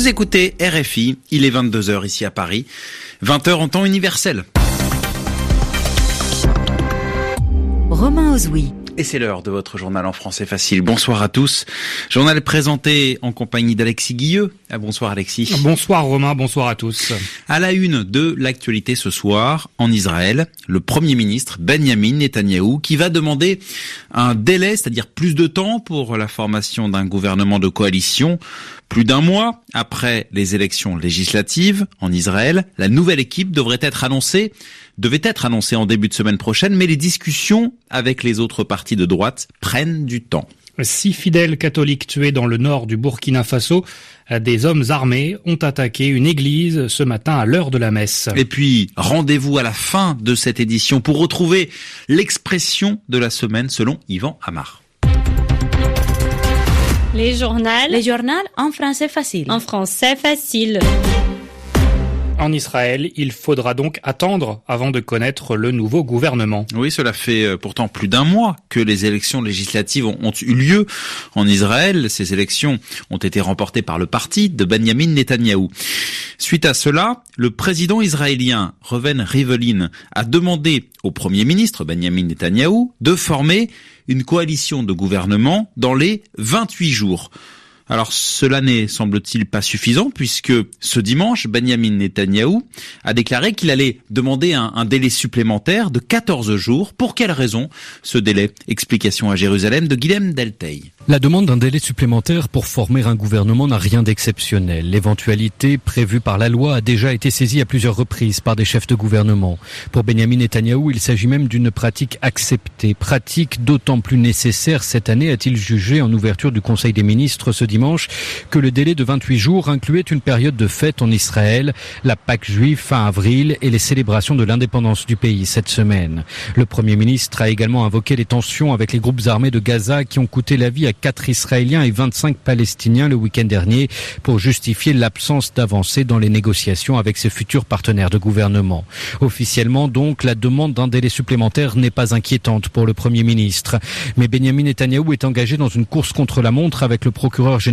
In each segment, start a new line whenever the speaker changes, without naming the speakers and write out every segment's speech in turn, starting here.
Vous écoutez RFI, il est 22h ici à Paris, 20h en temps universel.
Romain Ozoui.
Et c'est l'heure de votre journal en français facile. Bonsoir à tous. Journal présenté en compagnie d'Alexis Guilleux. Ah, bonsoir Alexis.
Bonsoir Romain, bonsoir à tous.
À la une de l'actualité ce soir, en Israël, le Premier ministre Benjamin Netanyahou qui va demander un délai, c'est-à-dire plus de temps pour la formation d'un gouvernement de coalition plus d'un mois après les élections législatives en Israël, la nouvelle équipe devrait être annoncée, devait être annoncée en début de semaine prochaine, mais les discussions avec les autres partis de droite prennent du temps.
Six fidèles catholiques tués dans le nord du Burkina Faso, des hommes armés ont attaqué une église ce matin à l'heure de la messe.
Et puis, rendez-vous à la fin de cette édition pour retrouver l'expression de la semaine selon Yvan Amar.
Les journaux.
Les journaux en français facile.
En français facile.
En Israël, il faudra donc attendre avant de connaître le nouveau gouvernement.
Oui, cela fait euh, pourtant plus d'un mois que les élections législatives ont, eu lieu en Israël. Ces élections ont été remportées par le parti de Benjamin Netanyahou. Suite à cela, le président israélien Reuven Rivlin a demandé au premier ministre Benjamin Netanyahou de former une coalition de gouvernement dans les 28 jours. Alors cela n'est semble-t-il pas suffisant puisque ce dimanche, Benjamin Netanyahou a déclaré qu'il allait demander un, délai supplémentaire de 14 jours. Pour quelle raison ce délai? Explication à Jérusalem de Guilhem Deltey.
La demande d'un délai supplémentaire pour former un gouvernement n'a rien d'exceptionnel. L'éventualité prévue par la loi a déjà été saisie à plusieurs reprises par des chefs de gouvernement. Pour Benjamin Netanyahou, il s'agit même d'une pratique acceptée, pratique d'autant plus nécessaire cette année, a-t-il jugé en ouverture du Conseil des ministres ce dimanche, que le délai de 28 jours incluait une période de fête en Israël, la Pâque juive fin avril et les célébrations de l'indépendance du pays cette semaine. Le Premier ministre a également invoqué les tensions avec les groupes armés de Gaza qui ont coûté la vie à 4 Israéliens et 25 Palestiniens le week-end dernier pour justifier l'absence d'avancée dans les négociations avec ses futurs partenaires de gouvernement. Officiellement donc, la demande d'un délai supplémentaire n'est pas inquiétante pour le Premier ministre. Mais Benjamin Netanyahou est engagé dans une course contre la montre avec le procureur général.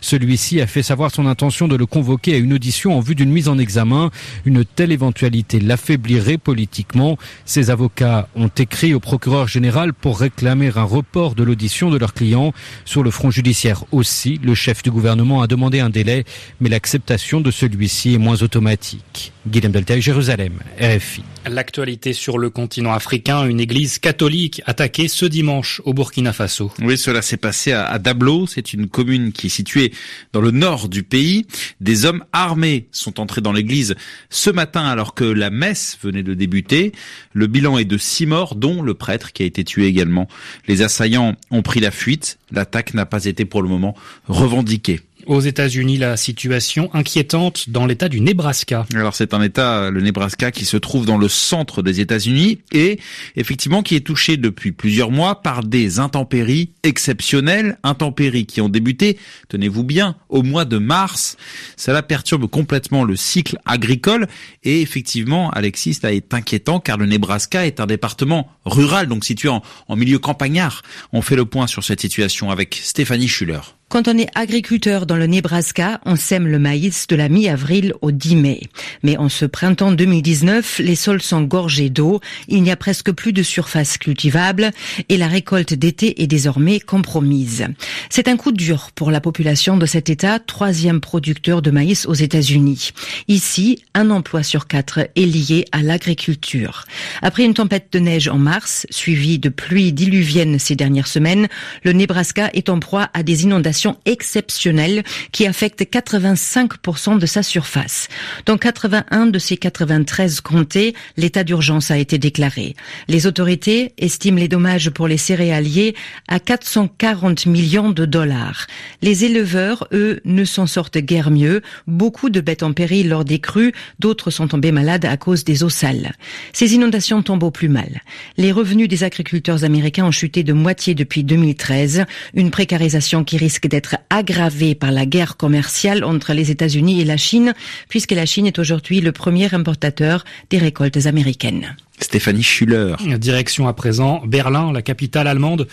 Celui-ci a fait savoir son intention de le convoquer à une audition en vue d'une mise en examen. Une telle éventualité l'affaiblirait politiquement. Ses avocats ont écrit au procureur général pour réclamer un report de l'audition de leur client sur le front judiciaire aussi, le chef du gouvernement a demandé un délai, mais l'acceptation de celui-ci est moins automatique. Guillaume Delta, Jérusalem, RFI.
L'actualité sur le continent africain, une église catholique attaquée ce dimanche au Burkina Faso.
Oui, cela s'est passé à Dablo, c'est une commune qui est située dans le nord du pays. Des hommes armés sont entrés dans l'église ce matin alors que la messe venait de débuter. Le bilan est de six morts, dont le prêtre qui a été tué également. Les assaillants ont pris la fuite. L'attaque n'a pas été pour le moment revendiquée.
Aux États-Unis, la situation inquiétante dans l'État du Nebraska.
Alors c'est un État, le Nebraska, qui se trouve dans le centre des États-Unis et effectivement qui est touché depuis plusieurs mois par des intempéries exceptionnelles, intempéries qui ont débuté, tenez-vous bien, au mois de mars. Cela perturbe complètement le cycle agricole et effectivement, Alexis, cela est inquiétant car le Nebraska est un département rural, donc situé en, en milieu campagnard. On fait le point sur cette situation avec Stéphanie Schuller.
Quand on est agriculteur dans le Nebraska, on sème le maïs de la mi-avril au 10 mai. Mais en ce printemps 2019, les sols sont gorgés d'eau, il n'y a presque plus de surface cultivable et la récolte d'été est désormais compromise. C'est un coup dur pour la population de cet État, troisième producteur de maïs aux États-Unis. Ici, un emploi sur quatre est lié à l'agriculture. Après une tempête de neige en mars, suivie de pluies diluviennes ces dernières semaines, le Nebraska est en proie à des inondations exceptionnelle qui affecte 85% de sa surface. Dans 81 de ces 93 comtés, l'état d'urgence a été déclaré. Les autorités estiment les dommages pour les céréaliers à 440 millions de dollars. Les éleveurs, eux, ne s'en sortent guère mieux. Beaucoup de bêtes en péril lors des crues, d'autres sont tombées malades à cause des eaux sales. Ces inondations tombent au plus mal. Les revenus des agriculteurs américains ont chuté de moitié depuis 2013, une précarisation qui risque d'être aggravé par la guerre commerciale entre les États-Unis et la Chine, puisque la Chine est aujourd'hui le premier importateur des récoltes américaines.
Stéphanie Schuller.
Direction à présent Berlin, la capitale allemande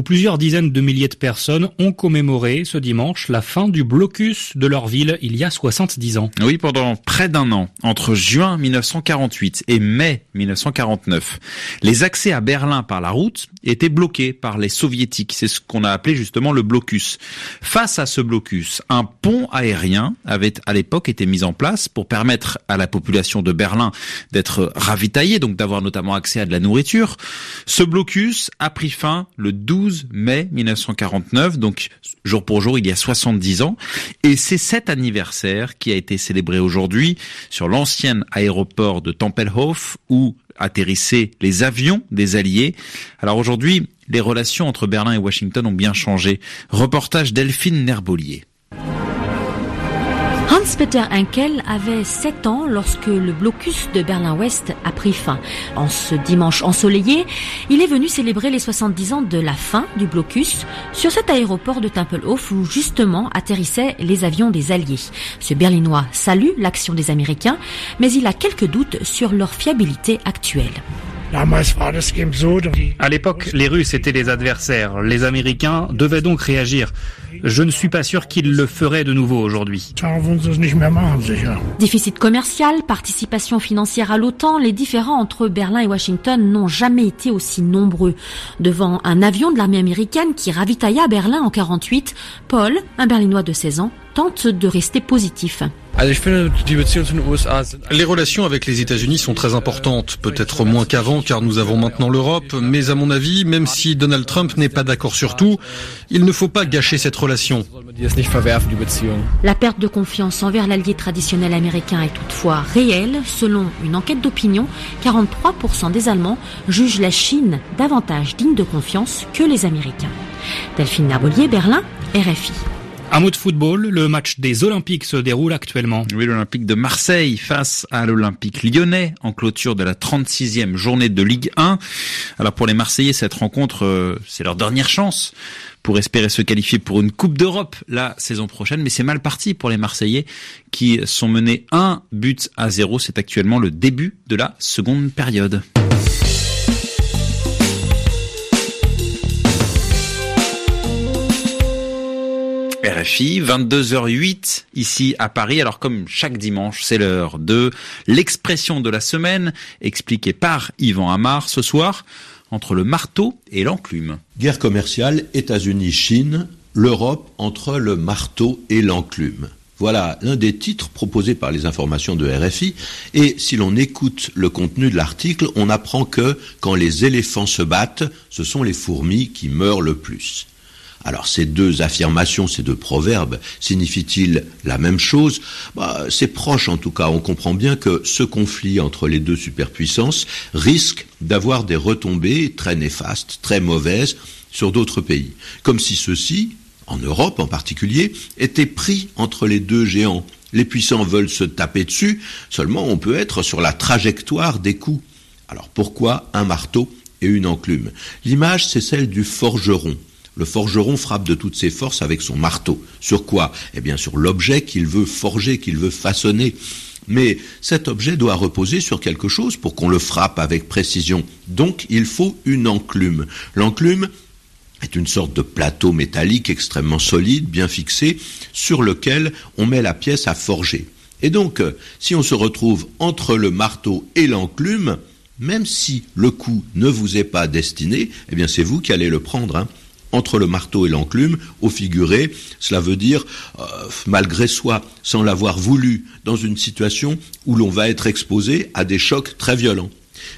où plusieurs dizaines de milliers de personnes ont commémoré ce dimanche la fin du blocus de leur ville il y a 70 ans.
Oui, pendant près d'un an, entre juin 1948 et mai 1949, les accès à Berlin par la route étaient bloqués par les soviétiques. C'est ce qu'on a appelé justement le blocus. Face à ce blocus, un pont aérien avait à l'époque été mis en place pour permettre à la population de Berlin d'être ravitaillée, donc d'avoir notamment accès à de la nourriture. Ce blocus a pris fin le 12 mai 1949, donc jour pour jour il y a 70 ans, et c'est cet anniversaire qui a été célébré aujourd'hui sur l'ancien aéroport de Tempelhof où atterrissaient les avions des Alliés. Alors aujourd'hui, les relations entre Berlin et Washington ont bien changé. Reportage Delphine Nerbolier.
Hans-Peter Henkel avait 7 ans lorsque le blocus de Berlin-Ouest a pris fin. En ce dimanche ensoleillé, il est venu célébrer les 70 ans de la fin du blocus sur cet aéroport de Tempelhof où justement atterrissaient les avions des Alliés. Ce Berlinois salue l'action des Américains, mais il a quelques doutes sur leur fiabilité actuelle.
À l'époque, les Russes étaient les adversaires. Les Américains devaient donc réagir. Je ne suis pas sûr qu'ils le feraient de nouveau aujourd'hui.
Déficit commercial, participation financière à l'OTAN, les différends entre Berlin et Washington n'ont jamais été aussi nombreux. Devant un avion de l'armée américaine qui ravitailla Berlin en 48, Paul, un Berlinois de 16 ans, tente de rester positif.
Les relations avec les États-Unis sont très importantes, peut-être moins qu'avant car nous avons maintenant l'Europe, mais à mon avis, même si Donald Trump n'est pas d'accord sur tout, il ne faut pas gâcher cette relation.
La perte de confiance envers l'allié traditionnel américain est toutefois réelle. Selon une enquête d'opinion, 43% des Allemands jugent la Chine davantage digne de confiance que les Américains. Delphine Narbolier, Berlin, RFI.
Un mot de football, le match des Olympiques se déroule actuellement.
Oui, l'Olympique de Marseille face à l'Olympique lyonnais en clôture de la 36e journée de Ligue 1. Alors pour les Marseillais, cette rencontre, euh, c'est leur dernière chance pour espérer se qualifier pour une Coupe d'Europe la saison prochaine. Mais c'est mal parti pour les Marseillais qui sont menés un but à zéro. C'est actuellement le début de la seconde période. RFI, 22h08 ici à Paris. Alors comme chaque dimanche, c'est l'heure de l'expression de la semaine expliquée par Yvan Amar ce soir entre le marteau et l'enclume.
Guerre commerciale États-Unis-Chine, l'Europe entre le marteau et l'enclume. Voilà l'un des titres proposés par les informations de RFI. Et si l'on écoute le contenu de l'article, on apprend que quand les éléphants se battent, ce sont les fourmis qui meurent le plus. Alors ces deux affirmations, ces deux proverbes, signifient-ils la même chose? Bah, C'est proche en tout cas. On comprend bien que ce conflit entre les deux superpuissances risque d'avoir des retombées très néfastes, très mauvaises sur d'autres pays. Comme si ceux-ci, en Europe en particulier, étaient pris entre les deux géants. Les puissants veulent se taper dessus, seulement on peut être sur la trajectoire des coups. Alors pourquoi un marteau et une enclume? L'image, c'est celle du forgeron le forgeron frappe de toutes ses forces avec son marteau. Sur quoi? Eh bien sur l'objet qu'il veut forger, qu'il veut façonner. Mais cet objet doit reposer sur quelque chose pour qu'on le frappe avec précision. Donc il faut une enclume. L'enclume est une sorte de plateau métallique extrêmement solide, bien fixé, sur lequel on met la pièce à forger. Et donc, si on se retrouve entre le marteau et l'enclume, même si le coup ne vous est pas destiné, eh bien c'est vous qui allez le prendre. Hein entre le marteau et l'enclume, au figuré, cela veut dire euh, malgré soi, sans l'avoir voulu, dans une situation où l'on va être exposé à des chocs très violents.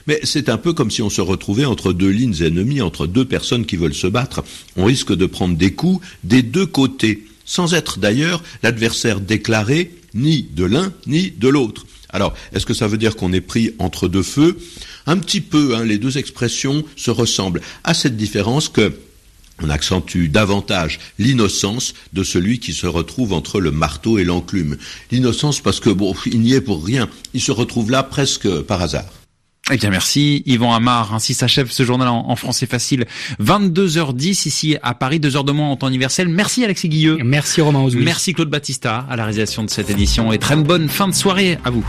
Mais c'est un peu comme si on se retrouvait entre deux lignes ennemies, entre deux personnes qui veulent se battre. On risque de prendre des coups des deux côtés, sans être d'ailleurs l'adversaire déclaré ni de l'un ni de l'autre. Alors, est-ce que ça veut dire qu'on est pris entre deux feux? Un petit peu, hein, les deux expressions se ressemblent, à cette différence que on accentue davantage l'innocence de celui qui se retrouve entre le marteau et l'enclume. L'innocence parce que bon, il n'y est pour rien. Il se retrouve là presque par hasard.
Eh bien merci Yvan Amar, ainsi s'achève ce journal en, français facile. 22h10 ici à Paris, 2 heures de moins en temps universel. Merci Alexis Guilleux.
Merci Romain Ozoui.
Merci Claude Battista à la réalisation de cette édition et très bonne fin de soirée à vous.